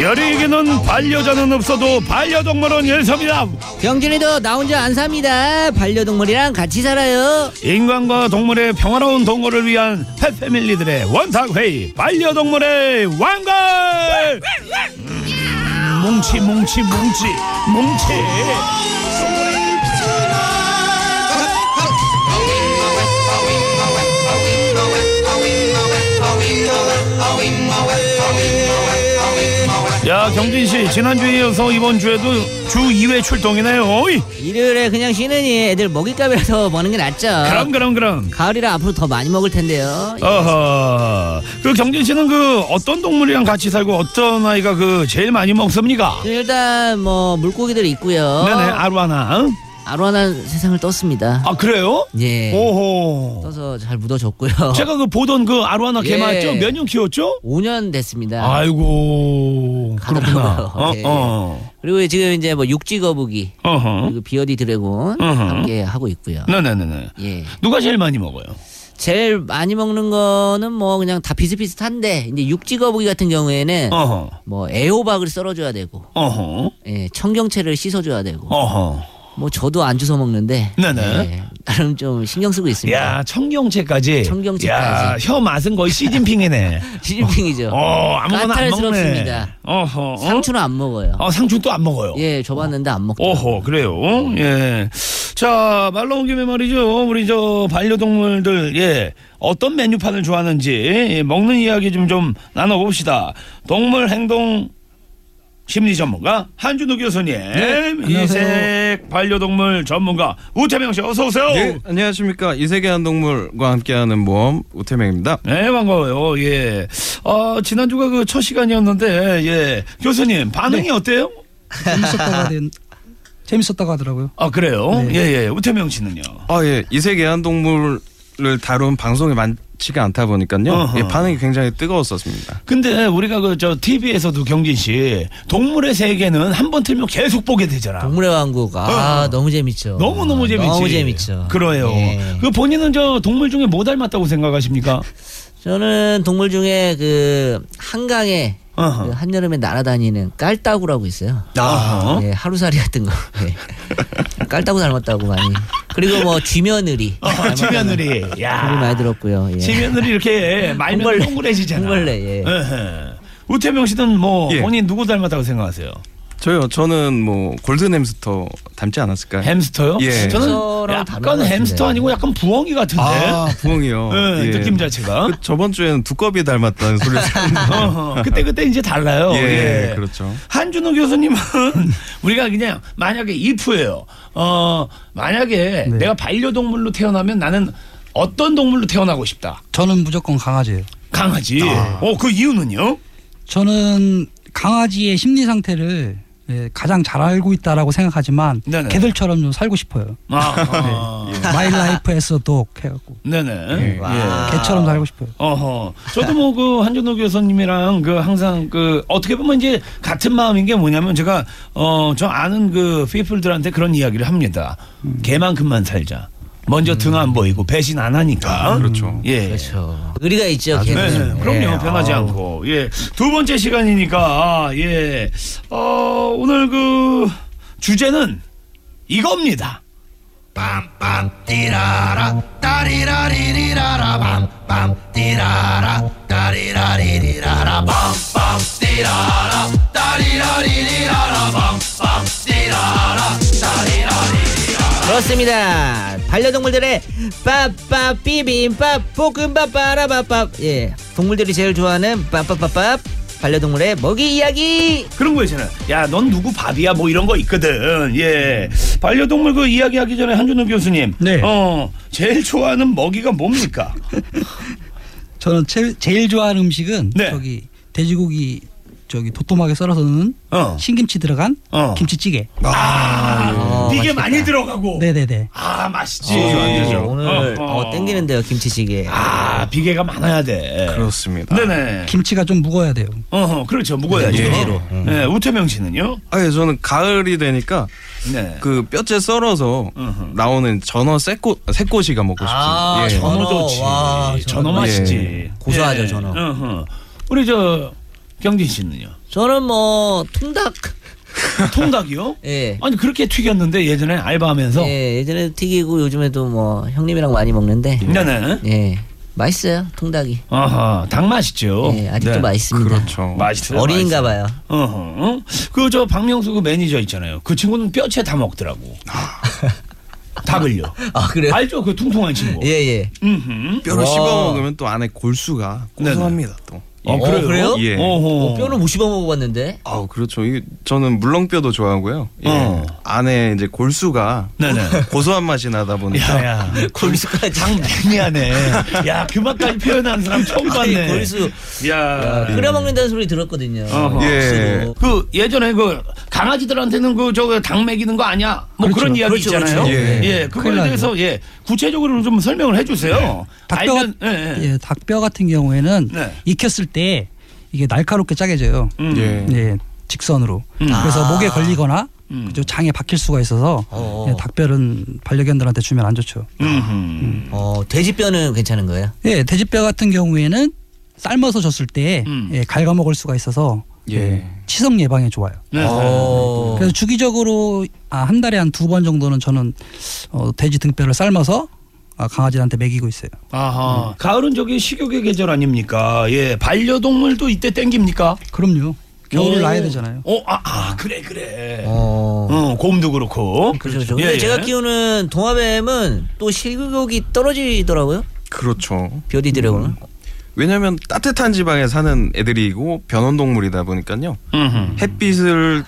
열이에게는 반려자는 없어도 반려동물은 일섭니다. 병준이도 나 혼자 안 삽니다. 반려동물이랑 같이 살아요. 인간과 동물의 평화로운 동거를 위한 펫패밀리들의 원탁회의 반려동물의 왕걸 음, 뭉치 뭉치 뭉치 뭉치 야 경진 씨 지난주에 이어서 이번 주에도 주 2회 출동이네요 어이. 일요일에 그냥 쉬느니 애들 먹잇감이라서 먹는 게 낫죠. 그럼 그럼 그럼 가을이라 앞으로 더 많이 먹을 텐데요. 어허 그 경진 씨는 그 어떤 동물이랑 같이 살고 어떤 아이가 그 제일 많이 먹습니까? 일단 뭐 물고기들이 있고요. 네네 아루아나 응? 아로하나 세상을 떴습니다. 아 그래요? 예. 오호 떠서 잘 묻어줬고요. 제가 그 보던 그 아루아나 개 예. 맞죠? 몇 년 키웠죠? 5년 됐습니다. 아이고 그렇구나. 어, 예. 어. 그리고 지금 이제 뭐 육지 거북이 어허 그리고 비어디 드래곤 어허. 함께 하고 있고요. 네네네네 예. 누가 제일 많이 먹어요? 제일 많이 먹는 거는 뭐 그냥 다 비슷비슷한데 이제 육지 거북이 같은 경우에는 어허 뭐 애호박을 썰어줘야 되고 어허 예, 청경채를 씻어줘야 되고 어허 뭐 저도 안 주워 먹는데 네네. 예, 나름 좀 신경 쓰고 있습니다. 야 청경채까지 청경채까지. 야, 혀 맛은 거의 시진핑이네 시진핑이죠. 어 아무거나 안 먹네. 어허 어? 상추는 안 먹어요. 어, 상추 또 안 먹어요 예, 줘봤는데 안 먹죠. 오호 그래요. 예. 자 말로 온 김에 말이죠. 우리 저 반려동물들 예 어떤 메뉴판을 좋아하는지 예, 먹는 이야기 좀 좀 나눠 봅시다. 동물 행동 심리 전문가 한준호 교수님, 안녕하세요. 이색 반려동물 전문가 우태명 씨 어서 오세요. 네, 안녕하십니까 이세계한 동물과 함께하는 모험 우태명입니다. 네 반가워요. 예. 어 지난주가 그 첫 시간이었는데 예 교수님 반응이 어때요? 재밌었다고 하den 재밌었다고 하더라고요. 아 그래요? 네. 예예 우태명 씨는요. 아 예, 이세계한 동물을 다룬 방송이 많 지가 않다 보니까요. 예, 반응이 굉장히 뜨거웠었습니다. 근데 우리가 그 저 TV에서도 경진 씨 동물의 세계는 한 번 틀면 계속 보게 되잖아. 동물의 왕국 아 어. 너무 재밌죠. 너무 너무 재밌지. 너무 재밌죠. 그래요. 예. 그 본인은 저 동물 중에 뭐 닮았다고 생각하십니까? 저는 동물 중에 그 한강에 어허. 그 한여름에 날아다니는 깔따구라고 있어요. 아하. 예, 하루살이 같은 거. 예. 깔따구 닮았다고 많이. 그리고 뭐 쥐며느리. 어, 지며느리. 소리 야. 많이 들었고요. 예. 지며느리 이렇게 말면 홍벌레. 동그래지잖아. 홍벌레, 예. 에헤. 우태명 씨는 뭐 예. 본인 누구 닮았다고 생각하세요? 저요, 저는 뭐 골든 햄스터 닮지 않았을까요? 햄스터요? 예. 저는 약간. 햄스터 아니고 약간 부엉이 같은데. 아, 부엉이요. 예, 느낌 자체가. 그 저번 주에는 두꺼비 닮았다는 소리를 들었는데. 어허. 그때 그때 이제 달라요. 예, 그렇죠. 한준호 교수님은 우리가 그냥 만약에 if예요. 어 만약에 네. 내가 반려동물로 태어나면 나는 어떤 동물로 태어나고 싶다. 저는 무조건 강아지예요. 강아지. 아. 어그 이유는요? 저는 강아지의 심리 상태를 예, 가장 잘 알고 있다라고 생각하지만 네네. 개들처럼 좀 살고 싶어요. 아, 아. My Life as a Dog 해갖고 네네. 예. 와. 개처럼 살고 싶어요. 어허. 저도 뭐 그 한준호 교수님이랑 그 항상 그 어떻게 보면 이제 같은 마음인 게 뭐냐면 제가 어저 아는 그 people들한테 그런 이야기를 합니다. 개만큼만 살자. 먼저 등 안 보이고 배신 안 하니까. 그렇죠. 예. 그렇죠. 의리가 있죠. 네, 개는. 그럼요. 예. 변하지 아우. 않고. 예. 두 번째 시간이니까, 아, 예. 어, 오늘 그, 주제는 이겁니다. 빰빰 띠라라 따리라리리라라 빰빰 띠라라 따리라리리라라 빰빰 띠라라 따리라리리라라 빰빰 띠라라 따리라리리라라 그렇습니다. 반려동물들의 빠빠 비빔밥 볶음밥 빠라밥밥 예 동물들이 제일 좋아하는 빠빠빠밥 반려동물의 먹이 이야기 그런 거 있잖아요. 야, 넌 누구 밥이야? 뭐 이런 거 있거든. 예. 반려동물 그 이야기 하기 전에 한준호 교수님. 네. 어, 제일 좋아하는 먹이가 뭡니까? 저는 제, 제일 좋아하는 음식은 네. 저기 돼지고기 저기 도톰하게 썰어서 넣은 어. 신김치 들어간 어. 김치찌개. 아, 어, 이게. 많이 들어가고. 네네네. 아, 맛있지. 오늘 어, 어, 어. 땡기는데요 김치찌개 아, 비계가 많아야 돼. 그렇습니다. 네네. 김치가 좀 묵어야 돼요. 어허, 그렇죠. 무거워야죠. 예. 네, 우태명 씨는요? 아, 예, 저는 가을이 되니까 네. 그 뼈째 썰어서 어허. 나오는 전어 새꼬 새꼬시가 먹고 싶습니다. 아, 예. 전어. 전어 좋지. 와, 전어 전어. 맛있지. 고소하죠, 예. 전어. 어허. 우리 저 경진 씨는요? 저는 뭐 통닭 통닭이요? 예. 아니 그렇게 튀겼는데 예전에 알바하면서. 예, 예전에도 튀기고 요즘에도 뭐 형님이랑 많이 먹는데 네네. 예. 맛있어요. 통닭이. 아하, 닭 맛있죠. 예, 아직도 네. 맛있습니다. 그렇죠. 맛있어요. 어린인가 봐요. 어허. 그저 박명수 그 매니저 있잖아요. 그 친구는 뼈채 다 먹더라고. 닭을요. 아, 그래요? 알죠? 그 퉁퉁한 친구. 예, 예. 와. 씹어 먹으면 또 안에 골수가 고소합니다 또. 어, 예. 그래요? 그래요? 예. 어, 뼈는 못 씹어 먹어봤는데. 아 그렇죠. 이게 저는 물렁뼈도 좋아하고요. 예. 어. 안에 이제 골수가 네네. 고소한 맛이 나다 보니까 야야. 골수까지. 장 매니아네. 야, 그 맛까지 표현하는 사람 처음 봤네. 아니, 골수. 야. 야, 끓여 먹는다는 소리 들었거든요. 어허. 예. 그 예전에 그 강아지들한테는 그 저거 닭 먹이는 거 아니야? 뭐 그렇죠. 그런 이야기 그렇죠, 있잖아요. 그렇죠. 예. 예. 그거에 나죠. 대해서 예 구체적으로 좀 설명을 해 주세요. 닭뼈, 알면- 예, 예. 예, 닭뼈 같은 경우에는 네. 익혔을 때 이게 날카롭게 짜게져요. 음. 예. 예, 직선으로. 음. 그래서 아. 목에 걸리거나 음. 저 장에 박힐 수가 있어서 어. 예, 닭뼈는 반려견들한테 주면 안 좋죠. 음흠. 어, 돼지뼈는 괜찮은 거예요? 예, 돼지뼈 같은 경우에는 삶아서 줬을 때 음. 예, 갉아먹을 수가 있어서 예. 예, 치석 예방에 좋아요. 네. 어. 그래서 주기적으로 아, 한 달에 한 두 번 정도는 저는 어, 돼지 등뼈를 삶아서 아, 강아지한테 먹이고 있어요. 아하. 가을은 저기 식욕의 계절 아닙니까? 예. 반려동물도 이때 땡깁니까? 그럼요. 겨울을 오. 나야 되잖아요. 어, 아, 아 그래, 그래. 어. 어, 곰도 그렇고. 그렇죠. 그렇죠. 예, 근데 예. 제가 키우는 동화뱀은 또 식욕이 떨어지더라고요. 그렇죠. 벼디 드래곤은. 왜냐하면 따뜻한 지방에 사는 애들이고 변온동물이다 보니까요. 음흠. 햇빛을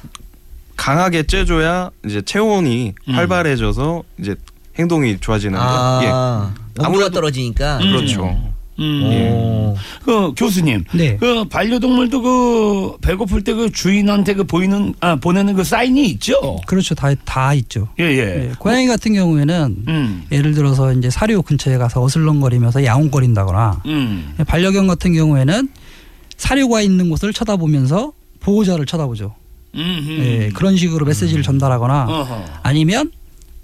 강하게 쬐줘야 이제 체온이 음. 활발해져서 이제 행동이 좋아지는데 아, 온도가 아무래도- 떨어지니까. 예. 그렇죠. 음. 오. 그 교수님. 네. 그 반려동물도 그 배고플 때 그 주인한테 그 보이는 아 보내는 그 사인이 있죠. 그렇죠. 다, 다 있죠. 예, 예. 예, 고양이 같은 경우에는 음. 예를 들어서 이제 사료 근처에 가서 어슬렁거리면서 야옹거린다거나 음. 반려견 같은 경우에는 사료가 있는 곳을 쳐다보면서 보호자를 쳐다보죠. 음. 예, 그런 식으로 메시지를 전달하거나 어허. 아니면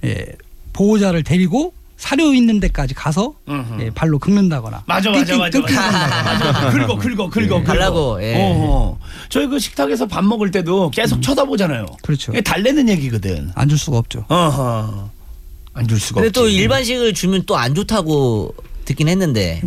예, 보호자를 데리고 사료 있는 데까지 가서. 예, 발로 긁는다거나 맞아 맞아 맞아 맞아. 맞아 긁어 긁어 긁어. 달라고, 예. 어허. 저희 그 식탁에서 밥 먹을 때도 계속 쳐다보잖아요. 그렇죠. 이게 달래는 얘기거든. 안 줄 수가 없죠. 어허. 안 줄 수가 근데 없지. 또 일반식을 주면 또 안 좋다고 듣긴 했는데.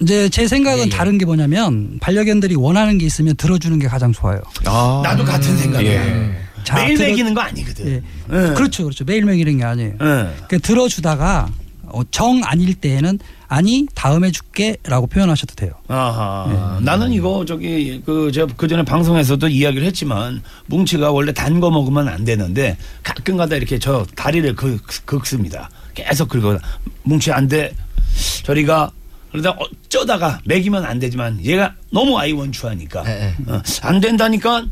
이제 제 생각은 예, 예. 다른 게 뭐냐면 반려견들이 원하는 게 있으면 들어주는 게 가장 좋아요. 아. 나도 같은 생각이야. 예. 자, 매일 들어- 먹이는 거 아니거든. 예. 예. 그렇죠, 그렇죠. 매일 먹이는 게 아니에요. 예. 그러니까 들어주다가 어, 정 아닐 때에는 아니 다음에 줄게라고 표현하셔도 돼요. 아하. 나는 이거 저기 그저그 전에 방송에서도 이야기를 했지만 뭉치가 원래 단 거 먹으면 안 되는데 가끔가다 이렇게 저 다리를 그 긁습니다. 계속 긁어. 뭉치 안 돼. 저리가 그러다 어쩌다가 먹이면 안 되지만 얘가 너무 아이 원추하니까 예, 예. 어, 안 된다니까.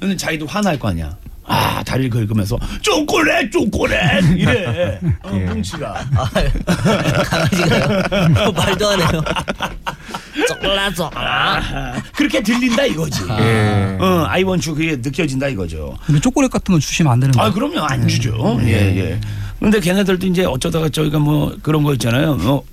근데 자기도 화날 거 아니야. 아 다리를 긁으면서 초콜릿 초콜릿 이래 어, 예. 뭉치가 아, 강아지가요? 뭐 말도 안 해요. 쏙라. 아, 그렇게 들린다 이거지. 예. 어, 아이원추 그게 느껴진다 이거죠. 근데 초콜릿 같은 건 주시면 안 되는 아, 거예요. 그럼요. 안 주죠. 예, 예. 근데 걔네들도 이제 어쩌다가 저희가 뭐 그런 거 있잖아요. 뭐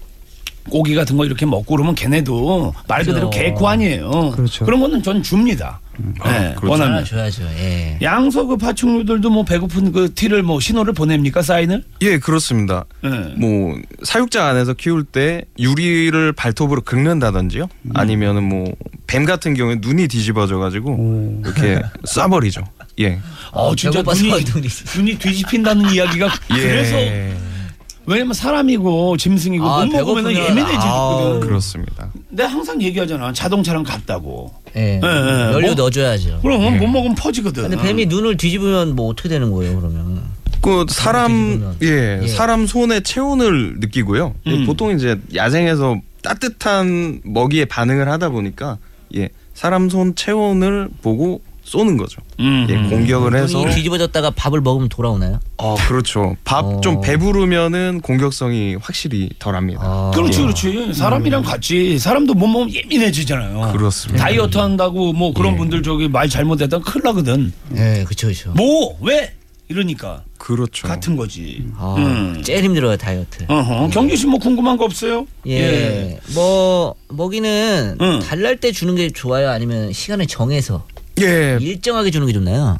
고기 같은 거 이렇게 먹고 그러면 걔네도 말 그대로 그렇죠. 개코 아니에요. 그렇죠. 런 거는 전 줍니다. 예, 그렇죠. 원하면. 줘야죠. 예. 양서 그 파충류들도 뭐 배고픈 그 티를 뭐 신호를 보냅니까 사인을? 예, 그렇습니다. 예. 뭐 사육장 안에서 키울 때 유리를 발톱으로 긁는다든지요. 아니면은 뭐 뱀 같은 경우에 눈이 뒤집어져 가지고 오. 이렇게 쏴버리죠. 예. 어, 진짜 배고파서 눈이, 눈이. 눈이 뒤집힌다는 이야기가 예. 그래서 왜냐면 사람이고 짐승이고 아, 못 먹으면 배고프면, 예민해지거든. 아우. 그렇습니다. 내가 항상 얘기하잖아. 자동차랑 같다고. 예. 예, 예. 연료 뭐- 넣어줘야죠. 그럼 못 먹으면 퍼지거든. 근데 뱀이 눈을 뒤집으면 뭐 어떻게 되는 거예요, 그러면? 그 사람 뒤집으면. 예, 예. 사람 손의 체온을 느끼고요. 음. 보통 이제 야생에서 따뜻한 먹이에 반응을 하다 보니까 예, 사람 손 체온을 보고 쏘는 거죠. 음. 예, 공격을 해서 뒤집어졌다가 밥을 먹으면 돌아오나요? 어, 그렇죠. 밥 어. 좀 배부르면은 공격성이 확실히 덜합니다. 아. 그렇지, 예. 그렇지. 사람이랑 같이 사람도 못 먹으면 예민해지잖아요. 그렇습니다. 다이어트 한다고 뭐 그런 예. 분들 저기 말 잘못했다 큰일 나거든. 예, 그렇죠, 그렇죠. 뭐 왜? 이러니까 그렇죠. 같은 거지. 아, 음. 제일 힘들어요 다이어트. 어허. 경규 씨 뭐 궁금한 거 없어요? 예. 뭐 먹이는 응. 달랄 때 주는 게 좋아요? 아니면 시간을 정해서 예, 일정하게 주는 게 좋나요?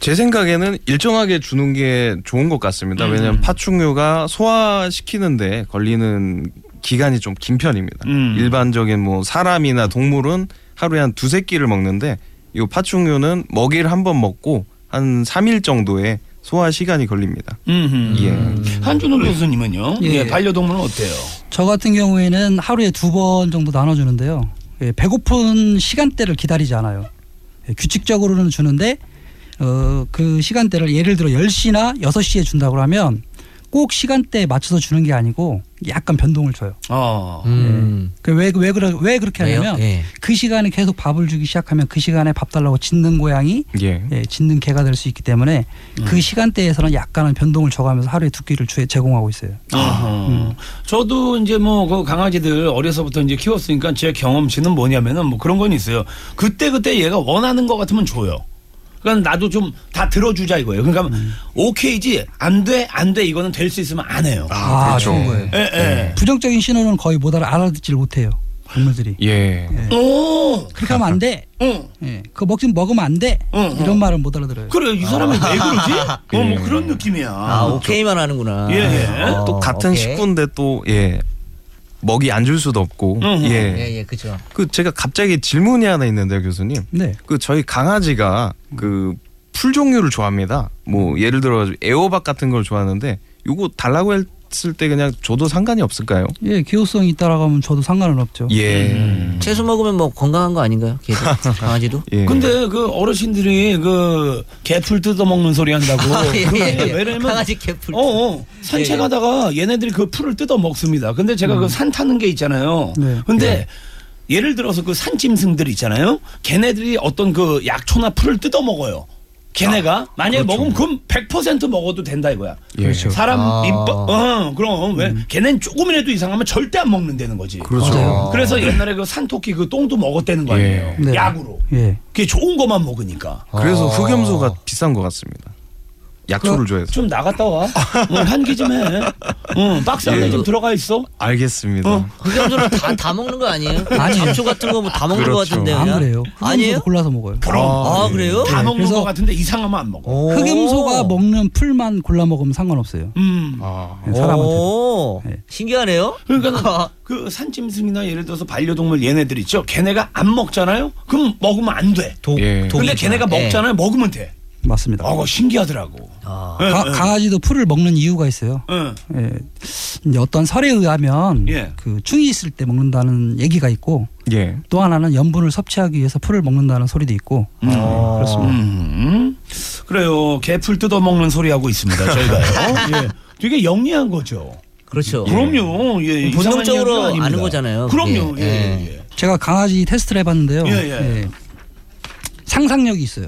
제 생각에는 일정하게 주는 게 좋은 것 같습니다. 음. 왜냐하면 파충류가 소화시키는데 걸리는 기간이 좀 긴 편입니다. 음. 일반적인 뭐 사람이나 동물은 하루에 한 두세 끼를 먹는데 이 파충류는 먹이를 한 번 먹고 한 3일 정도의 소화 시간이 걸립니다. 음흠. 예. 한준호 교수님은요? 예. 예, 반려동물은 어때요? 저 같은 경우에는 하루에 두 번 정도 나눠주는데요. 예, 배고픈 시간대를 기다리지 않아요. 예, 규칙적으로는 주는데 어, 그 시간대를 예를 들어 10시나 6시에 준다고 하면 꼭 시간대에 맞춰서 주는 게 아니고 약간 변동을 줘요. 어. 음. 그 왜, 왜, 그러, 왜 그렇게 왜요? 하냐면 예. 그 시간에 계속 밥을 주기 시작하면 그 시간에 밥 달라고 짖는 고양이 예. 예, 짖는 개가 될 수 있기 때문에 그 시간대에서는 약간은 변동을 줘가면서 하루에 두 끼를 주- 제공하고 있어요. 어허. 저도 이제 뭐 그 강아지들 어려서부터 이제 키웠으니까 제 경험치는 뭐냐면은 뭐 그런 건 있어요. 그때 그때 얘가 원하는 것 같으면 줘요. 그러니까 나도 좀 다 들어주자 이거예요. 그러니까 오케이지 안 돼 안 돼 이거는 될 수 있으면 안 해요. 아, 그렇죠. 좋은 거예요. 예, 예. 부정적인 신호는 거의 못 알아, 알아듣지를 못해요. 동물들이. 예. 오, 그렇게 하면 안 돼. 응. 예, 그거 먹지 먹으면 안 돼. 응, 이런 말은 못 알아들어요. 그래 이 사람이 왜 그러지? 어, 뭐 예. 그런 느낌이야. 아, 오케이만 하는구나. 예, 예. 어, 또 같은 오케이. 식구인데 또 예. 먹이 안 줄 수도 없고. 음. 예. 예, 예, 그죠. 그 제가 갑자기 질문이 하나 있는데요, 교수님. 네. 그 저희 강아지가 그 풀 종류를 좋아합니다. 뭐 예를 들어 애호박 같은 걸 좋아하는데 요거 달라고 했을 때 그냥 줘도 상관이 없을까요? 예, 기호성이 하면 저도 상관은 없죠. 예. 채소 먹으면 뭐 건강한 거 아닌가요? 걔도 강아지도? 예. 근데 그 어르신들이 그 개풀 뜯어 먹는 소리 한다고. 예, 그게 예, 예. 왜냐면 강아지 개풀. 어, 어 산책하다가 얘네들이 그 풀을 뜯어 먹습니다. 근데 제가 그 산 타는 게 있잖아요. 네. 근데 예를 들어서 그 산짐승들 있잖아요. 걔네들이 어떤 그 약초나 풀을 뜯어 먹어요. 걔네가 만약에 먹으면 그럼 100% 먹어도 된다 이거야. 예. 그렇죠. 사람 아. 입 어, 그럼 왜 걔넨 조금이라도 이상하면 절대 안 먹는다는 거지. 그렇죠. 맞아요. 그래서 옛날에 그 산토끼 그 똥도 먹었다는 거 아니에요. 예. 네. 약으로. 예. 그게 좋은 것만 먹으니까. 그래서 아. 흑염소가 비싼 것 같습니다. 약초를 줘야죠. 좀 나갔다 와. 어, 환기 좀 해. 어, 박스 안에 예. 좀 들어가 있어. 알겠습니다. 어. 흑염소는 다, 다 먹는 거 아니에요? 아니에요. 잡초 같은 거 뭐 다 먹는 거 그렇죠. 같은데. 안 그냥? 그래요. 아니에요? 골라서 먹어요. 그럼. 아, 그래요? 다 네, 먹는 그래서- 것 같은데 이상하면 안 먹어. 오. 흑염소가 먹는 풀만 골라 먹으면 상관없어요. 음. 아. 예, 사람한테. 오, 네. 신기하네요. 그러니까 그 산짐승이나 예를 들어서 반려동물 얘네들 있죠. 걔네가 안 먹잖아요. 그럼 먹으면 안 돼. 독, 예. 근데 걔네가. 예. 먹잖아요. 먹으면 돼. 맞습니다. 어, 신기하더라고. 아. 예, 가- 예. 강아지도 풀을 먹는 이유가 있어요. 예. 예. 이제 어떤 설에 의하면 예. 그 충이 있을 때 먹는다는 얘기가 있고 예. 또 하나는 염분을 섭취하기 위해서 풀을 먹는다는 소리도 있고 어. 그렇습니다. 음. 그래요. 개풀 뜯어 먹는 소리 하고 있습니다. 저희가요. 예. 되게 영리한 거죠. 그렇죠. 그럼요. 예. 본능적으로 아닙니다. 아는 거잖아요. 그럼요. 예. 예. 예. 제가 강아지 테스트를 해봤는데요. 예, 예. 상상력이 있어요.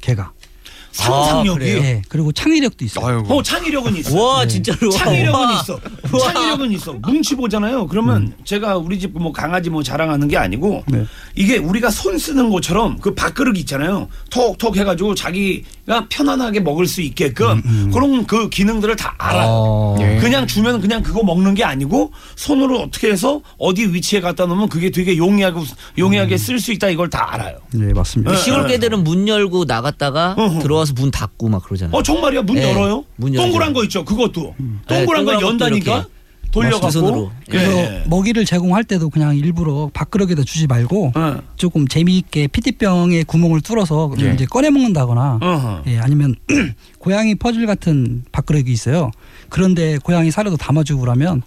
개가. 상상력이. 아? 예. 그리고 창의력도 있어요. 아이고. 어, 창의력은 있어. 와, 진짜로. 창의력은 와. 있어. 창의력은 있어. 눈치 보잖아요. 그러면 제가 우리 집 뭐 강아지 뭐 자랑하는 게 아니고 네. 이게 우리가 손 쓰는 것처럼 그 밥그릇 있잖아요. 톡톡 해가지고 자기가 편안하게 먹을 수 있게끔 그런 그 기능들을 다 알아요. 어. 예. 그냥 주면 그냥 그거 먹는 게 아니고 손으로 어떻게 해서 어디 위치에 갖다 놓으면 그게 되게 용이하고 용이하게 쓸 수 있다 이걸 다 알아요. 네, 맞습니다. 예. 시골 개들은 문 열고 나갔다가 어허. 들어와서 문 닫고 막 그러잖아요. 어 정말이야 문 네, 열어요? 문. 동그란 거 있죠 그것도 네, 동그란 거 동그란 것도 연다니까 돌려갖고. 그래서 예. 먹이를 제공할 때도 그냥 일부러 밥그릇에다 주지 말고 어. 조금 재미있게 피티병에 구멍을 뚫어서 예. 이제 꺼내 먹는다거나 어허. 예, 아니면 고양이 퍼즐 같은 밥그릇이 있어요. 그런데 고양이 사료도 담아주고 그러면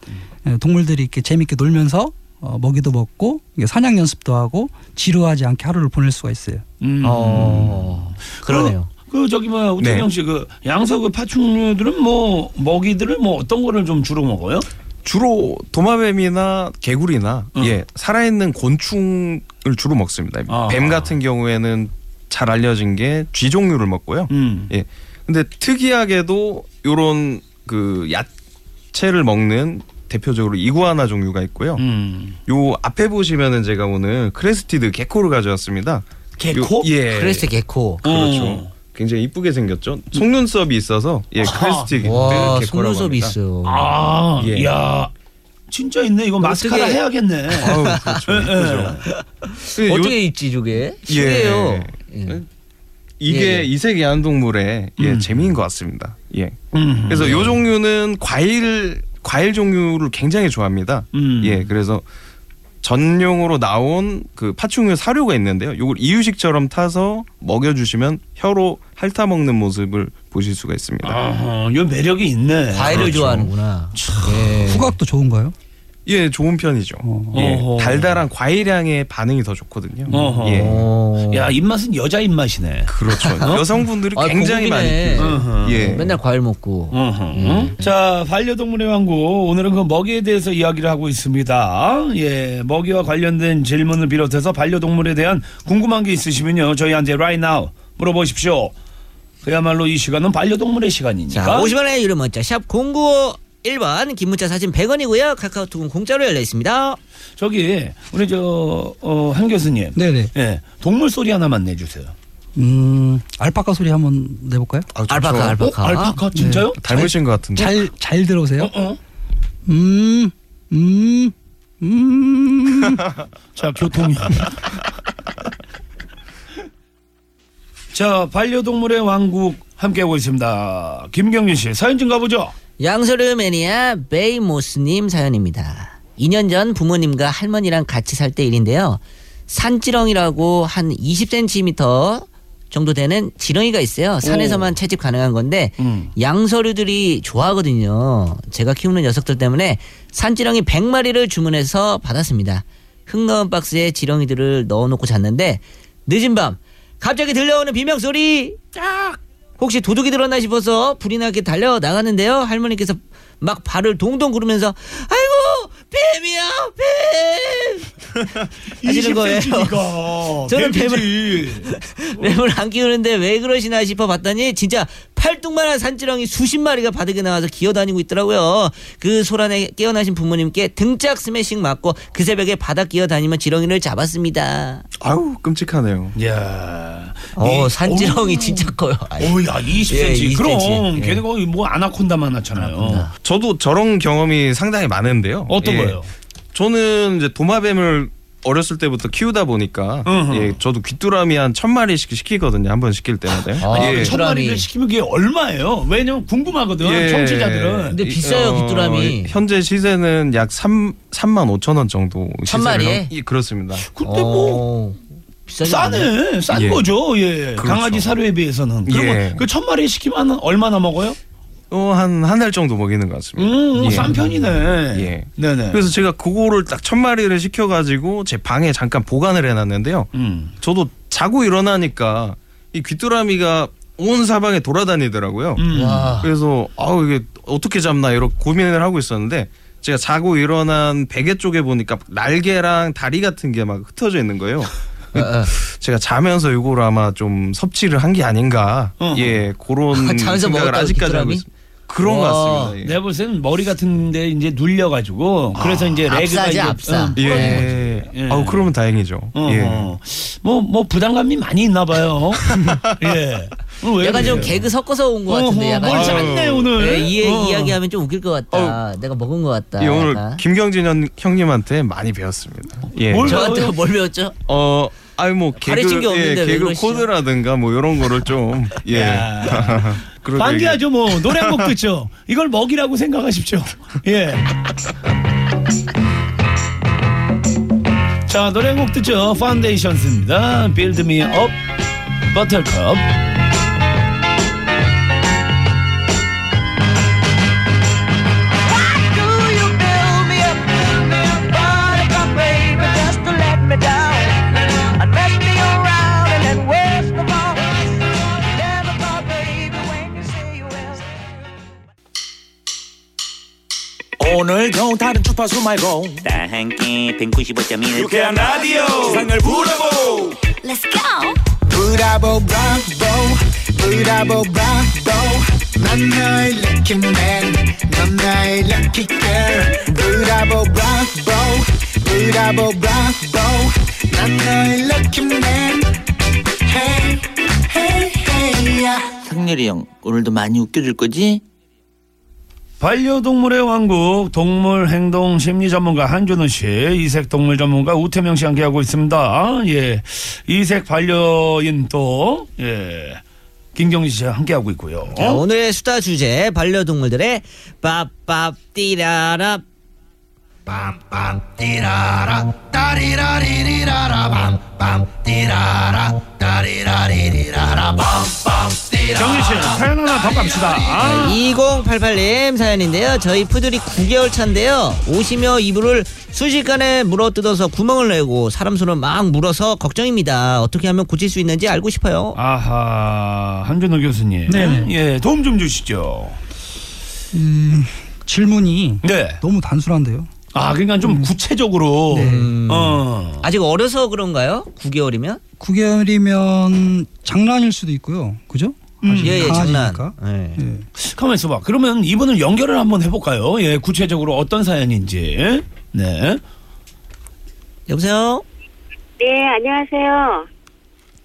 예, 동물들이 이렇게 재미있게 놀면서 어, 먹이도 먹고 사냥 연습도 하고 지루하지 않게 하루를 보낼 수가 있어요. 음. 어. 그러네요. 그, 그 저기 뭐야 우태경 네. 씨그 양서 그 파충류들은 뭐 먹이들을 뭐 어떤 거를 좀 주로 먹어요? 주로 도마뱀이나 개구리나 응. 예 살아있는 곤충을 주로 먹습니다. 아. 뱀 같은 경우에는 잘 알려진 게 쥐 종류를 먹고요. 음. 예. 근데 특이하게도 요런 그 야채를 먹는 대표적으로 이구아나 종류가 있고요. 음. 요 앞에 보시면은 제가 오늘 crested gecko를 가져왔습니다. gecko? 요- 예. crested gecko. 그렇죠. 어. 굉장히 이쁘게 생겼죠. 속눈썹이 있어서 예 crested 와 속눈썹이. 있어요. 아, 예. 야, 진짜 있네. 이거 마스카라 어떻게- 해야겠네. 아우 그렇죠. 그 요- 어떻게 있지 저게? 신기해요. 예. 예. 이게 예, 예. 이색 애완동물의 예, 음. 재미인 것 같습니다. 예. 음. 그래서 요 종류는 과일 과일 종류를 굉장히 좋아합니다. 음. 예, 그래서 전용으로 나온 그 파충류 사료가 있는데요. 요걸 이유식처럼 타서 먹여주시면 혀로 핥아 먹는 모습을 보실 수가 있습니다. 아하, 요 매력이 있네. 과일을 그렇죠. 좋아하는구나. 예. 후각도 좋은가요? 예, 좋은 편이죠. 어. 예. 달달한 과일향의 반응이 더 좋거든요. 어허. 예, 어. 야, 입맛은 여자 입맛이네. 그렇죠. 여성분들이 아, 굉장히 많이 고급이네. 어허. 예, 맨날 과일 먹고. 어허. 자, 반려동물의 왕국. 오늘은 그 먹이에 대해서 이야기를 하고 있습니다. 예, 먹이와 관련된 질문을 비롯해서 반려동물에 대한 궁금한 게 있으시면요. 저희한테 right now 물어보십시오. 그야말로 이 시간은 반려동물의 시간이니까. 자, 50원의 유료 문자 샵 0951번 긴 문자 사진 100원이고요. 카카오톡은 공짜로 열려 있습니다. 저기 우리 저 어, 한 교수님. 네네. 예, 동물 소리 하나만 내주세요. 음, 알파카 소리 한번 내볼까요? 아, 좋죠. 알파카, 알파카. 어, 알파카 진짜요? 닮으신 것 같은데. 잘, 잘 들어오세요. 어, 어. 음, 음, 음. 자, 교통이. 자, 반려동물의 왕국 함께하고 있습니다. 김경윤 씨, 사연 좀 가보죠. 양서류 매니아 베이모스님 사연입니다. 2년 전 부모님과 할머니랑 같이 살 때 일인데요. 산지렁이라고 한 20cm 정도 되는 지렁이가 있어요. 산에서만 채집 가능한 건데 음. 양서류들이 좋아하거든요. 제가 키우는 녀석들 때문에 산지렁이 100마리를 주문해서 받았습니다. 흙 넣은 박스에 지렁이들을 넣어놓고 잤는데 늦은 밤 갑자기 들려오는 비명 소리 딱 혹시 도둑이 들었나 싶어서 불이 나게 달려 나갔는데요. 할머니께서 막 발을 동동 구르면서 아이고 뱀이야 뱀 하시는 거예요. 20cm니까. 저는 뱀이지. 뱀을 안 키우는데 왜 그러시나 싶어 봤더니 진짜 팔뚝만한 산지렁이 수십 마리가 바닥에 나와서 기어다니고 있더라고요. 그 소란에 깨어나신 부모님께 등짝 스매싱 맞고 그 새벽에 바닥 기어다니며 지렁이를 잡았습니다. 아우 끔찍하네요. 야. 어 이- 산지렁이 어우. 진짜 커요. 아이, 오, 야, 20cm. 예, 20cm. 그럼 예. 걔네 거의 뭐 아나콘다만 하잖아요. 저도 저런 경험이 상당히 많은데요. 어떤 예. 거예요? 저는 이제 도마뱀을 어렸을 때부터 키우다 보니까 으흠. 예, 저도 귀뚜라미 한 천 마리씩 시키거든요. 한 번 시킬 때마다. 아, 아니, 예. 천. 마리를 시키면 그게 얼마예요? 왜냐면 궁금하거든, 예. 청취자들은. 근데 비싸요, 귀뚜라미. 현재 시세는 약 3, 3만 5천 원 정도. 천 마리에? 하- 예, 그렇습니다. 근데 뭐 어? 싸네, 싼 예. 거죠. 예, 그렇죠. 강아지 사료에 비해서는. 그러면 예. 그천 마리 시키면 얼마나 먹어요? 어, 한 한 달 정도 먹이는 것 같습니다. 음, 예. 싼 편이네. 예. 네네. 그래서 제가 그거를 딱 천 마리를 시켜가지고 제 방에 잠깐 보관을 해놨는데요. 음. 저도 자고 일어나니까 이 귀뚜라미가 온 사방에 돌아다니더라고요. 음. 와. 그래서 아우 이게 어떻게 잡나 이렇게 고민을 하고 있었는데 제가 자고 일어난 베개 쪽에 보니까 날개랑 다리 같은 게 막 흩어져 있는 거예요. 어, 어. 제가 자면서 이걸 아마 좀 섭취를 한 게 아닌가. 어허. 예, 그런 자면서 생각을 아직까지 하고 귀뚜라미? 있습니다. 그런 것 와. 같습니다. 예. 볼 때는 머리 같은데 이제 눌려가지고 그래서 이제 레그가 압사지, 이제 압사. 어, 예. 부러진 거지. 예. 아우 그러면 다행이죠. 어, 예. 어. 뭐, 뭐 부담감이 많이 있나 봐요. 예. 오늘 왜 약간 좀? 개그 섞어서 온 것 같은데 약간 뭘 좀- 짰네, 오늘. 예, 이 어. 이야기하면 좀 웃길 것 같다. 내가 먹은 것 같다. 예, 오늘 약간. 김경진 형, 형님한테 많이 배웠습니다. 예. 뭘 저한테? 뭘 배웠죠? 어, 아니 뭐 개그, 게 없는데 예, 왜 개그? 코드라든가 뭐 이런 거를 좀 예. 반기하죠 뭐 노래 한 곡 듣죠. 이걸 먹이라고 생각하십시오. 예. 자 노래 한 곡 듣죠. 파운데이션스입니다. Build Me Up, Buttercup. 오늘도 다른 주파수 말고. 다 함께 195.1 유쾌한 라디오. 세상을 부러보. Let's go. 브라보 브라보. 브라보 브라보. 난 너의 lucky man 넌 나의 lucky girl 브라보 브라보. 브라보 브라보. 난 너의 lucky man Hey hey hey 성렬이 형 오늘도 많이 웃겨줄 거지? 반려동물의 왕국 동물 행동 심리 전문가 한준호 씨, 이색 동물 전문가 우태명 씨 함께하고 있습니다. 예. 이색 반려인 또, 예. 김경희 씨 함께하고 있고요. 자, 오늘의 수다 주제 반려동물들의 빠빠 띠라라 경희 씨, 사연 하나 더 갑시다. 아. 2088님 사연인데요. 저희 푸들이 9개월 차인데요. 오시며 이불을 순식간에 물어 뜯어서 구멍을 내고 사람 손을 막 물어서 걱정입니다. 어떻게 하면 고칠 수 있는지 알고 싶어요. 아하, 한준호 교수님. 네네. 예, 도움 좀 주시죠. 음, 질문이 네. 너무 단순한데요. 아, 그러니까 좀 구체적으로. 네. 음. 어. 아직 어려서 그런가요? 9개월이면? 9개월이면 장난일 수도 있고요. 그죠? 아직 예, 예, 장난. 예. 예. 가만 있어봐. 그러면 이분을 연결을 한번 해볼까요? 예, 구체적으로 어떤 사연인지. 네. 여보세요? 네, 안녕하세요.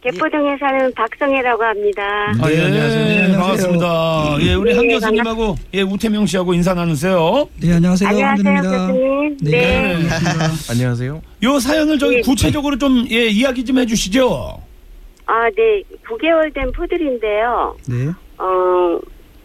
개포동에 사는 박성혜라고 합니다. 아, 예, 안녕하세요. 네, 안녕하세요. 반갑습니다. 예, 우리 한 네, 교수님하고 예, 우태명 씨하고 인사 나누세요. 네, 안녕하세요. 안녕하세요, 한준입니다. 교수님. 네. 네. 반갑습니다. 안녕하세요. 요 사연을 저기 네. 구체적으로 좀 예, 이야기 좀 해주시죠. 아, 네. 9개월 된 푸들인데요. 네. 어,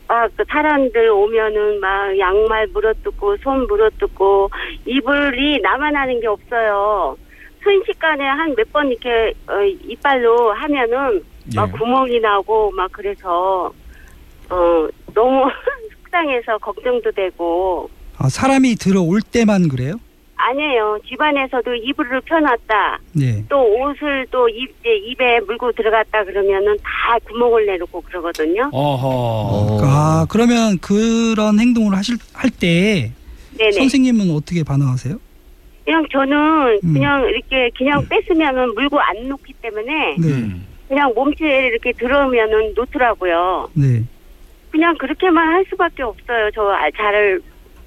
막, 그 사람들 오면은 막 양말 물어뜯고, 손 물어뜯고, 이불이 나만 하는 게 없어요. 순식간에 한 몇 번 이렇게, 어, 이빨로 하면은 막 예. 구멍이 나고 막 그래서, 어, 너무 속상해서 걱정도 되고, 아, 사람이 들어올 때만 그래요? 아니에요. 집안에서도 이불을 펴놨다. 네. 또 옷을 또 입, 이제 입에 물고 들어갔다 그러면은 다 구멍을 내놓고 그러거든요. 어허. 어. 아, 그러면 그런 행동을 하실 할 때 네네. 선생님은 어떻게 반응하세요? 그냥 저는 음. 그냥 이렇게 그냥 뺐으면은 물고 안 놓기 때문에 네. 음. 그냥 몸체에 이렇게 들어오면은 놓더라고요. 네. 그냥 그렇게만 할 수밖에 없어요. 저 아- 잘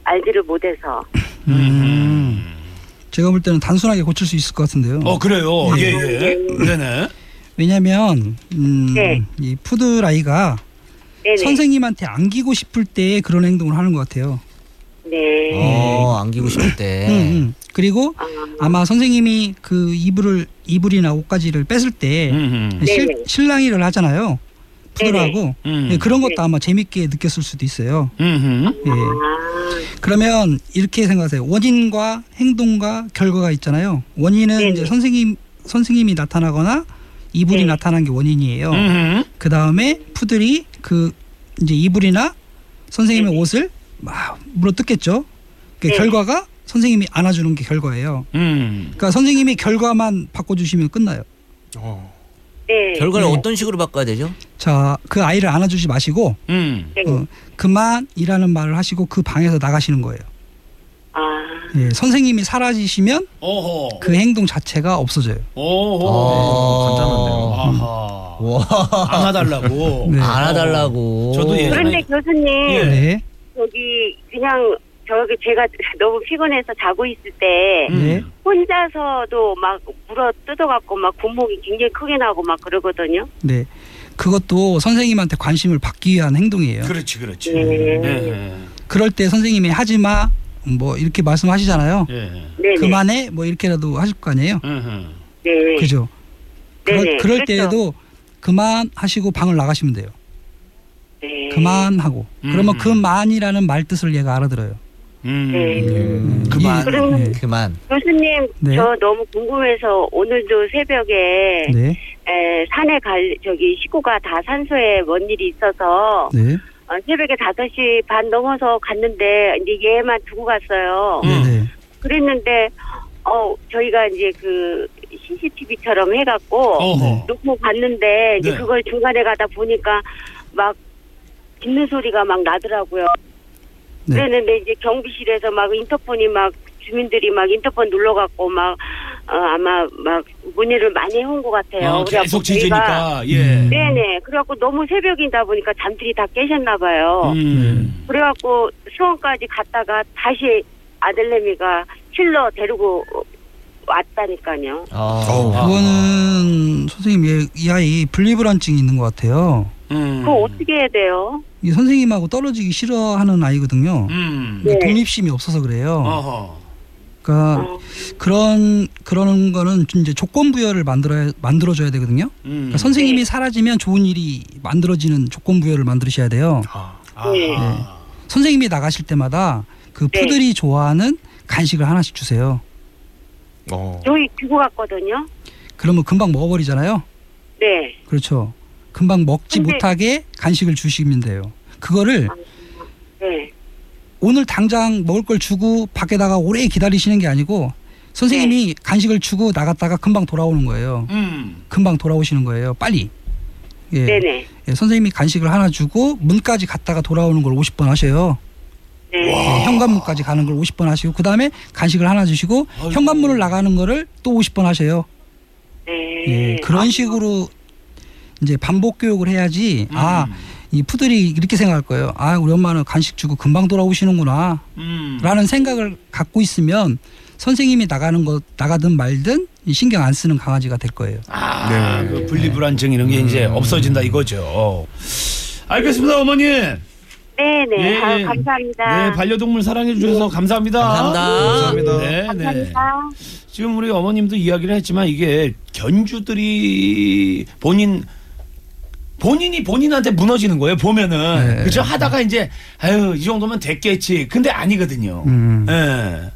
알지를 못해서. 음. 제가 볼 때는 단순하게 고칠 수 있을 것 같은데요. 어, 그래요. 네. 예, 예. 네네. 왜냐면 음, 네. 이 푸들 아이가 네네. 선생님한테 안기고 싶을 때 그런 행동을 하는 것 같아요. 네. 어, 안기고 싶을 때. 음, 음. 그리고 아, 아마 선생님이 그 이불을 이불이나 옷가지를 뺐을 때 음, 음. 실, 네네. 실랑이를 하잖아요. 푸들하고 음. 예, 그런 것도 네. 아마 재밌게 느꼈을 수도 있어요. 음. 예. 아, 그러면 이렇게 생각하세요. 원인과 행동과 결과가 있잖아요. 원인은 네네. 이제 선생님 선생님이 나타나거나 이불이 네. 나타난 게 원인이에요. 음. 그 다음에 푸들이 그 이제 이불이나 선생님의 네네. 옷을 막 물어 뜯겠죠. 그 네. 결과가 선생님이 안아주는 게 결과예요. 음. 그러니까 선생님이 결과만 바꿔주시면 끝나요. 네. 결과를 네. 어떤 식으로 바꿔야 되죠? 자, 그 아이를 안아주지 마시고 음. 네. 어, 그만이라는 말을 하시고 그 방에서 나가시는 거예요. 아, 예, 선생님이 사라지시면 어허. 그 행동 자체가 없어져요. 오호. 어. 아하. 와. 안아달라고. 네. 안아달라고. 저도 예전에- 그런데 교수님, 예. 네, 저기 그냥 저기 제가 너무 피곤해서 자고 있을 때 음. 네. 혼자서도 막 물어 뜯어갖고 막 구멍이 굉장히 크게 나고 막 그러거든요. 네. 그것도 선생님한테 관심을 받기 위한 행동이에요. 그렇지, 그렇지. 네. 예. 그럴 때 선생님이 하지 마, 뭐 이렇게 말씀하시잖아요. 예. 네네. 그만해, 뭐 이렇게라도 하실 거 아니에요. 음. 네. 그죠? 그럴, 그럴 그렇죠. 때에도 그만 하시고 방을 나가시면 돼요. 네. 그만하고. 그러면 음. 그만이라는 말 뜻을 얘가 알아들어요. 음. 네. 음, 그만. 이- 그럼- 네. 그만. 교수님, 네. 저 너무 궁금해서 오늘도 새벽에 네. 에, 산에 갈 저기 식구가 다 산소에 뭔 일이 있어서 네. 어, 새벽에 5시 반 넘어서 갔는데 이제 얘만 두고 갔어요. 음. 네. 네. 그랬는데 어 저희가 이제 그 CCTV처럼 해갖고 어허. 놓고 갔는데 이제 네. 그걸 중간에 가다 보니까 막 짖는 소리가 막 나더라고요. 네. 그랬는데 이제 경비실에서 막 인터폰이 막 주민들이 막 인터폰 눌러갖고 막 어, 아마 막 문의를 많이 해온 것 같아요. 어, 그래갖고 계속 짖으니까. 예. 음. 네네. 그래갖고 너무 새벽이다 보니까 잠들이 다 깨셨나 봐요. 음. 그래갖고 수원까지 갔다가 다시 아들내미가 힐러 데리고 왔다니까요. 어. 그거는 선생님 얘- 이 아이 분리불안증이 있는 것 같아요. 음. 그거 어떻게 해야 돼요? 이 선생님하고 떨어지기 싫어하는 아이거든요. 음. 네. 독립심이 없어서 그래요. 어허. 그러니까 어. 그런 그러는 거는 이제 조건 부여를 만들어 만들어 줘야 되거든요. 음. 그러니까 선생님이 사라지면 좋은 일이 만들어지는 조건 부여를 만드셔야 돼요. 아하. 네. 선생님이 나가실 때마다 그 네. 푸들이 좋아하는 간식을 하나씩 주세요. 어. 여기 두고 갔거든요. 그러면 금방 먹어버리잖아요. 네. 그렇죠. 금방 먹지 근데- 못하게 간식을 주시면 돼요. 그거를 네. 오늘 당장 먹을 걸 주고 밖에다가 오래 기다리시는 게 아니고 선생님이 간식을 주고 나갔다가 금방 돌아오는 거예요. 음. 금방 돌아오시는 거예요. 빨리. 예. 네네. 예, 선생님이 간식을 하나 주고 문까지 갔다가 돌아오는 걸 50번 하셔요. 네. 예, 현관문까지 가는 걸 50번 하시고 그 다음에 간식을 하나 주시고 아이고. 현관문을 나가는 거를 또 50번 하셔요. 네. 예, 그런 식으로 이제 반복 교육을 해야지 아, 음. 이 푸들이 이렇게 생각할 거예요. 아, 우리 엄마는 간식 주고 금방 돌아오시는구나. 음. 라는 생각을 갖고 있으면 선생님이 나가는 것 나가든 말든 이 신경 안 쓰는 강아지가 될 거예요. 아, 네. 그 분리불안증 이런 게 이제 없어진다 이거죠. 알겠습니다, 어머니. 네네. 예, 아, 예. 감사합니다. 네, 반려동물 사랑해 주셔서 감사합니다. 감사합니다. 감사합니다. 네, 네. 감사합니다. 지금 우리 어머님도 이야기를 했지만 이게 견주들이 본인 본인이 본인한테 무너지는 거예요. 보면은 네. 그죠 하다가 이제 아유 이 정도면 됐겠지. 근데 아니거든요. 음. 예.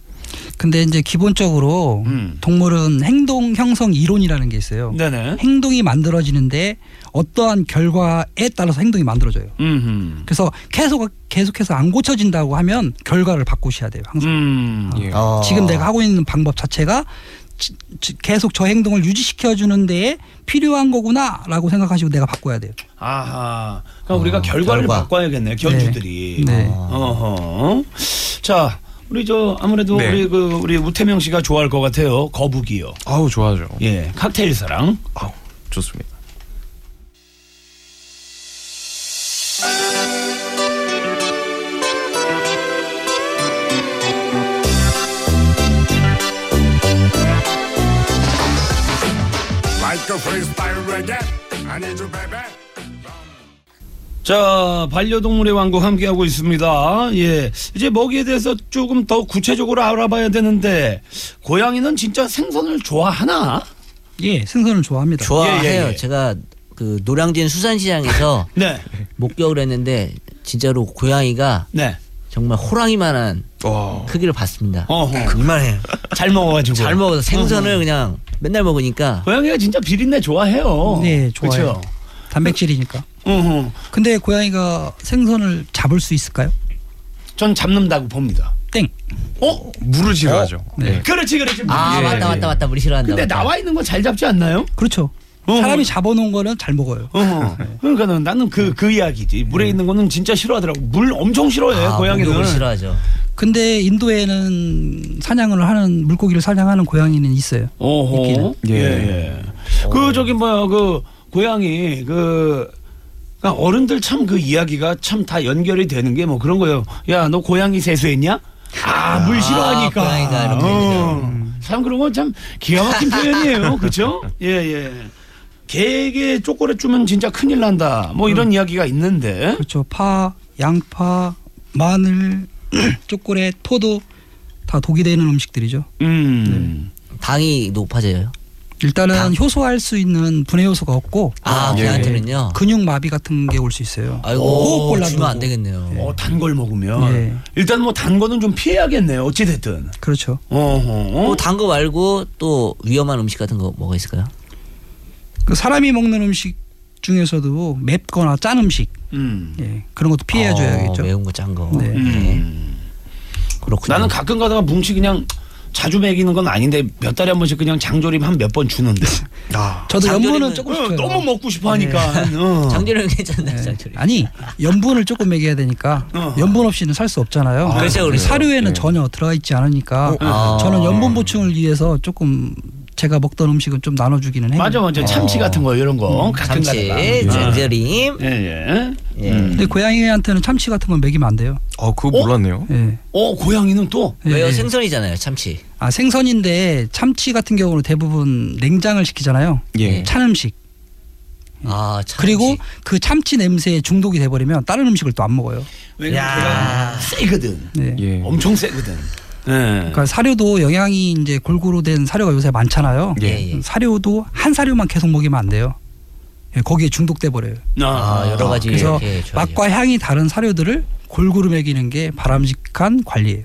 근데 이제 기본적으로 음. 동물은 행동 형성 이론이라는 게 있어요. 네네. 행동이 만들어지는데 어떠한 결과에 따라서 행동이 만들어져요. 음. 그래서 계속 계속해서 안 고쳐진다고 하면 결과를 바꾸셔야 돼요. 항상. 음. 예. 어. 지금 내가 하고 있는 방법 자체가 계속 저 행동을 유지시켜 주는 데에 필요한 거구나라고 생각하시고 내가 바꿔야 돼요. 아하. 그럼 우리가 결과를 결과. 바꿔야겠네요. 견주들이. 네. 어허. 자, 우리 저 아무래도 네. 우리 그 우리 우태명 씨가 좋아할 것 같아요. 거북이요. 아우 좋아하죠. 예. 칵테일 사랑. 아우 좋습니다. Like a freestyle reggae. I need you, baby. 자, 반려동물의 왕국 함께하고 있습니다. 예. 이제 먹이에 대해서 조금 더 구체적으로 알아봐야 되는데, 고양이는 진짜 생선을 좋아하나? 예, 생선을 좋아합니다. 좋아해요. 예, 예, 예. 제가 그 노량진 수산시장에서 네. 목격을 했는데 진짜로 고양이가 네. 정말 호랑이만한 와. 크기를 봤습니다. 어허. 이만해요. 잘 먹어가지고. 잘 먹어서 생선을 그냥 맨날 먹으니까 고양이가 진짜 비린내 좋아해요. 네, 좋아요. 그쵸? 단백질이니까. 어허. 근데 고양이가 생선을 잡을 수 있을까요? 전 잡는다고 봅니다. 땡. 어? 물을 싫어하죠. 네. 그렇지, 그렇지. 아 예, 맞다 예. 맞다 맞다 우리 싫어한다. 근데 맞다. 나와 있는 거잘 잡지 않나요? 그렇죠. 어허. 사람이 잡아놓은 거는 잘 먹어요. 어허. 그러니까 는 나는 그, 그 이야기지. 물에 있는 거는 진짜 싫어하더라고. 물 엄청 싫어해, 아, 고양이는. 목욕을 싫어하죠. 근데 인도에는 사냥을 하는 물고기를 사냥하는 고양이는 있어요. 오호. 있기는. 예. 예. 예. 그 저기 뭐야 그 고양이 그 그러니까 어른들 참 그 이야기가 참 다 연결이 되는 게 뭐 그런 거예요. 야 너 고양이 세수했냐? 아 물 싫어하니까. 고양이가 이렇게 어. 참 그런 건 참 기가 막힌 표현이에요. 그렇죠? 예 예. 개에게 초콜릿 주면 진짜 큰일 난다. 뭐 이런 이야기가 있는데. 그렇죠. 파, 양파, 마늘, 초콜릿, 포도 다 독이 되는 음식들이죠. 음. 당이 높아져요. 일단은 당. 효소할 수 있는 분해 요소가 없고 아 예. 걔한테는요. 근육 마비 같은 게 올 수 있어요. 아이고 주면 안. 되겠네요. 어, 단 걸 먹으면 예. 일단 뭐 단 거는 좀 피해야겠네요. 어찌 됐든. 그렇죠. 어허. 또단거 말고 또 위험한 음식 같은 거 뭐가 있을까요? 그 사람이 먹는 음식 중에서도 맵거나 짠 음식 음. 예, 그런 것도 피해 줘야겠죠. 어, 매운 거 짠 거. 네. 음. 그렇군요. 나는 가끔 가다가 뭉치 그냥 자주 먹이는 건 아닌데 몇 달에 한 번씩 그냥 장조림 한 몇 번 주는데 아. 저도 장조림은- 염분은 조금 어, 시켜요. 너무 먹고 싶어 하니까 어. 장조림 괜찮네. 네. 장조림. 아니 염분을 조금 먹여야 되니까 어. 염분 없이는 살 수 없잖아요. 아, 그렇죠, 그렇죠. 사료에는 네. 전혀 들어가 있지 않으니까 아. 저는 염분 보충을 위해서 조금 제가 먹던 음식은 좀 나눠주기는 해요. 맞아 맞아 참치 같은 거 이런 거 어. 참치, 가다가 장조림. 예 예 예. 음. 근데 고양이한테는 참치 같은 건 먹이면 안 돼요. 어 그거 몰랐네요. 예. 어 고양이는 또 예, 왜요? 예. 생선이잖아요, 참치. 아 생선인데 참치 같은 경우는 대부분 냉장을 시키잖아요. 예. 찬 음식. 아, 참. 그리고 그 참치 냄새에 중독이 돼버리면 다른 음식을 또 안 먹어요. 왜냐면 야. 걔가 세거든. 네. 예. 엄청 세거든. 예. 그러니까 사료도 영양이 이제 골고루 된 사료가 요새 많잖아요. 예, 예. 사료도 한 사료만 계속 먹이면 안 돼요. 예, 거기에 중독돼 버려요. 아, 여러 가지 그래서 줘야죠. 맛과 향이 다른 사료들을 골고루 먹이는 게 바람직한 관리예요.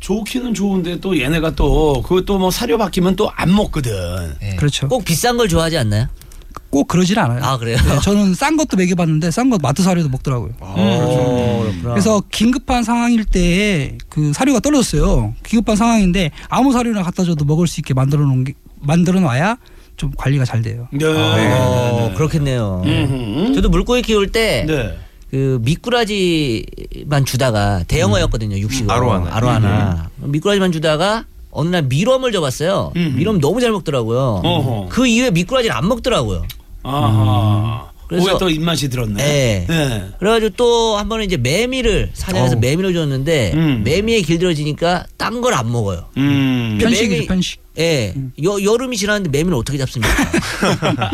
좋기는 좋은데 또 얘네가 또 그것도 뭐 사료 바뀌면 또 안 먹거든. 예. 그렇죠. 꼭 비싼 걸 좋아하지 않나요? 꼭 그러진 않아요. 아, 그래요? 네, 저는 싼 것도 먹여봤는데 싼 것 마트 사료도 먹더라고요. 어, 그렇구나. 그래서 긴급한 상황일 때그 사료가 떨어졌어요. 긴급한 상황인데 아무 사료나 갖다 줘도 먹을 수 있게 만들어 놓은 게 만들어 놔야 좀 관리가 잘 돼요. 네. 어, 그렇겠네요. 음흠. 저도 물고기 키울 때 네. 그 미꾸라지만 주다가 대형어였거든요 육식으로 아로하나. 아로하나 미꾸라지만 주다가 어느 날 미럼을 줘봤어요 음. 미럼 너무 잘 먹더라고요 어허. 그 이후에 미꾸라지를 안 먹더라고요 아하. 그래서- 그래서 또 입맛이 들었네. 네. 네. 그래가지고 또 한 번은 이제 매미를 사냥해서 어우. 매미를 줬는데 음. 매미에 길들여지니까 딴 걸 안 먹어요 음. 편식이죠, 편식. 예 여, 여름이 지났는데 매미를 어떻게 잡습니까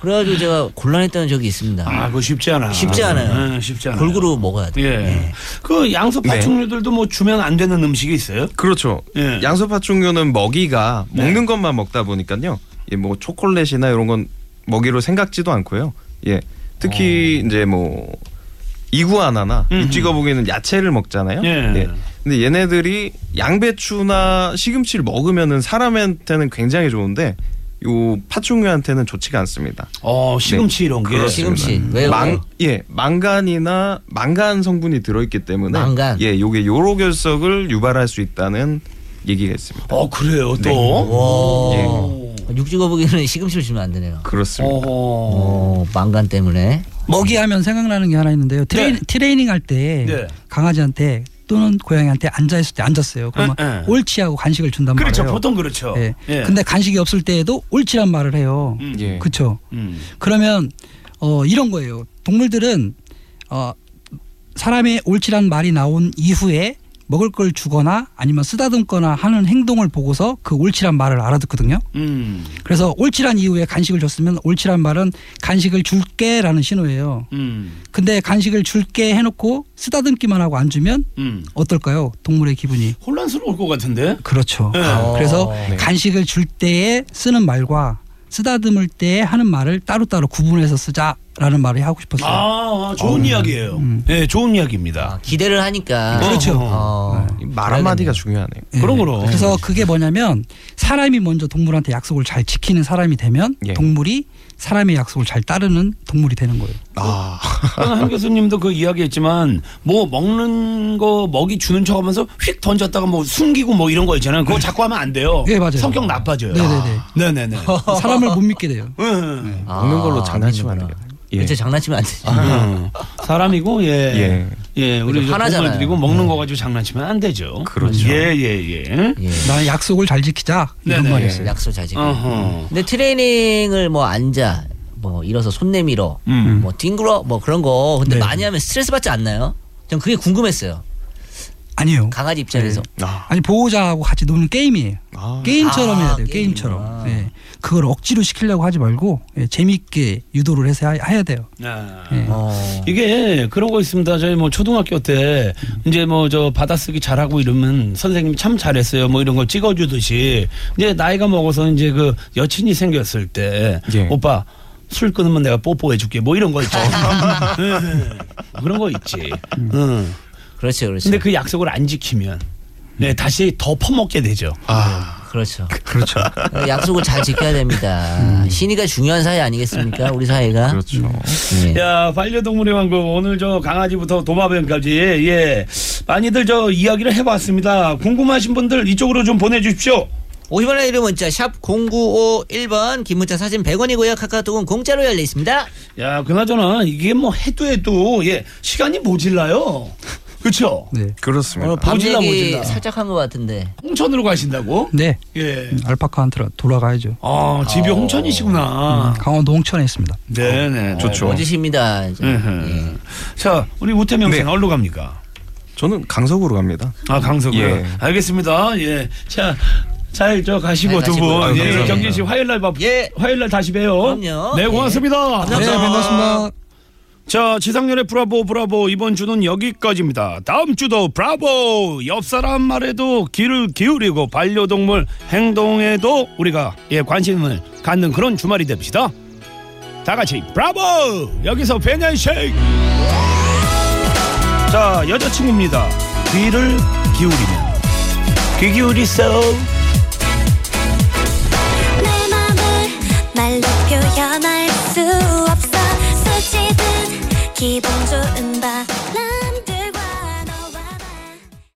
그래가지고 제가 곤란했던 적이 있습니다 아, 그거 쉽지 않아. 쉽지 않아요. 네, 쉽지 않아. 골고루 먹어야 돼요 예. 예. 그 양서 네. 파충류들도 뭐 주면 안 되는 음식이 있어요? 그렇죠. 예. 양서 파충류는 먹이가 네. 먹는 것만 먹다 보니까요. 예, 뭐 초콜릿이나 이런 건 먹이로 생각지도 않고요. 예. 특히 이제 뭐 이구아나나 어. 음흠. 육지거북이는 야채를 먹잖아요. 예. 근데 얘네들이 양배추나 시금치를 먹으면은 사람한테는 굉장히 좋은데 요 파충류한테는 좋지가 않습니다. 어, 시금치 이런 게. 그렇습니다. 시금치 왜요? 망, 예, 망간이나 망간 성분이 들어있기 때문에 망간. 예, 요게 요로 결석을 유발할 수 있다는 얘기가 있습니다. 어, 그래요, 또. 와. 오. 육지거북이는 시금치를 주면 안 되네요. 그렇습니다. 어허. 어, 망간 때문에. 먹이 하면 생각나는 게 하나 있는데요. 트레이, 네. 트레이닝 할때 네. 강아지한테 또는 고양이한테 앉아 있을 때 앉았어요. 그러면 네, 네. 옳지하고 간식을 준단 그렇죠. 말이에요. 보통 그렇죠. 예. 예. 근데 간식이 없을 때에도 옳지란 말을 해요. 음. 예. 그렇죠. 음. 그러면 어 이런 거예요. 동물들은 어 사람의 옳지란 말이 나온 이후에 먹을 걸 주거나 아니면 쓰다듬거나 하는 행동을 보고서 그 옳지란 말을 알아듣거든요. 음. 그래서 옳지란 이후에 간식을 줬으면 옳지란 말은 간식을 줄게라는 신호예요. 음. 근데 간식을 줄게 해놓고 쓰다듬기만 하고 안 주면 음. 어떨까요? 동물의 기분이. 혼란스러울 것 같은데. 그렇죠. 네. 그래서 네. 간식을 줄 때에 쓰는 말과 쓰다듬을 때에 하는 말을 따로따로 구분해서 쓰자 라는 말을 하고 싶었어요. 아, 좋은 이야기예요. 음. 네, 좋은 이야기입니다. 아, 기대를 하니까. 그렇죠. 어, 말 한마디가 중요하네요. 예. 그럼, 그럼. 그래서 그게 뭐냐면 사람이 먼저 동물한테 약속을 잘 지키는 사람이 되면 예. 동물이 사람의 약속을 잘 따르는 동물이 되는 거예요. 아, 한 교수님도 그 이야기했지만 뭐 먹는 거 먹이 주는 척하면서 휙 던졌다가 뭐 숨기고 뭐 이런 거 있잖아요. 그거 자꾸 하면 안 돼요. 예, 맞아요. 성격 나빠져요. 네네네. 네네네. 사람을 못 믿게 돼요. 음. 먹는 걸로 장난치면 안. 되겠네요. 예. 그렇죠. 장난치면 안 되죠. 음. 사람이고 예. 예. 예, 우리 화나잖아요. 동물들이고 먹는 거 가지고 장난치면 안 되죠. 그렇죠. 예, 예, 예. 예. 나 약속을 잘 지키자 이런 네네. 말이었어요. 약속 잘 지키고. 어허. 근데 트레이닝을 뭐 앉아, 뭐 일어서 손 내밀어, 음. 뭐 뒹굴어, 뭐 그런 거. 근데 네. 많이 하면 스트레스 받지 않나요? 전 그게 궁금했어요. 아니요. 강아지 입장에서. 아, 아니 보호자하고 같이 노는 게임이에요. 아. 게임처럼 아, 해야 돼요. 게임이구나. 게임 처럼. 예. 그걸 억지로 시키려고 하지 말고 예, 재밌게 유도를 해서 하- 해야 돼요. 아. 예. 어. 이게 그런 거 있습니다. 저희 뭐 초등학교 때 이제 뭐 저 받아쓰기 잘하고 이러면 선생님이 참 잘했어요. 뭐 이런 걸 찍어주듯이 이제 나이가 먹어서 이제 그 여친이 생겼을 때 예. 오빠 술 끊으면 내가 뽀뽀해줄게 뭐 이런 거 있죠. 예. 그런 거 있지. 응. 그렇죠, 그렇죠. 근데 그 약속을 안 지키면 네 다시 더 퍼먹게 되죠. 아, 그렇죠. 그렇죠. 약속을 잘 지켜야 됩니다. 신의가 중요한 사회 아니겠습니까? 우리 사회가. 그렇죠. 예. 야 반려동물의 왕국 오늘 저 강아지부터 도마뱀까지 예 많이들 저 이야기를 해 봤습니다. 궁금하신 분들 이쪽으로 좀 보내 주십시오. 50원의 이름 문자 샵 0951번 긴 문자 사진 100원이고요. 카카오톡은 공짜로 열려 있습니다. 야 그나저나 이게 뭐 해도 해도 예 시간이 모질라요. 그렇죠? 네. 그렇습니다. 모질라, 얘기 모질라. 살짝 한 것 같은데. 홍천으로 가신다고? 네. 예. 알파카한테 돌아가야죠. 아 집이 홍천이시구나. 강원도 홍천에 있습니다. 네네 좋죠. 멋지십니다. 음흠. 예. 자 우리 우태명 씨는 네. 어디로 갑니까? 저는 강석으로 갑니다. 아 강석으로. 예. 알겠습니다. 예. 자 잘저 가시고 잘 두. 분. 예, 감사합니다. 경진 씨 화요일 날 봐. 예. 화요일 날 다시 봬요. 그럼요. 네, 고맙습니다. 네, 반갑습니다. 자, 지상렬의 브라보 브라보 이번 주는 여기까지입니다. 다음 주도 브라보 옆 사람 말에도 귀를 기울이고 반려동물 행동에도 우리가 예 관심을 갖는 그런 주말이 됩시다. 다 같이 브라보 여기서 베냐식 자 여자친구입니다. 귀를 기울이면 귀 기울이세요. 내 맘을 말로 표현할 수 없어 수치들 기분 좋은 바람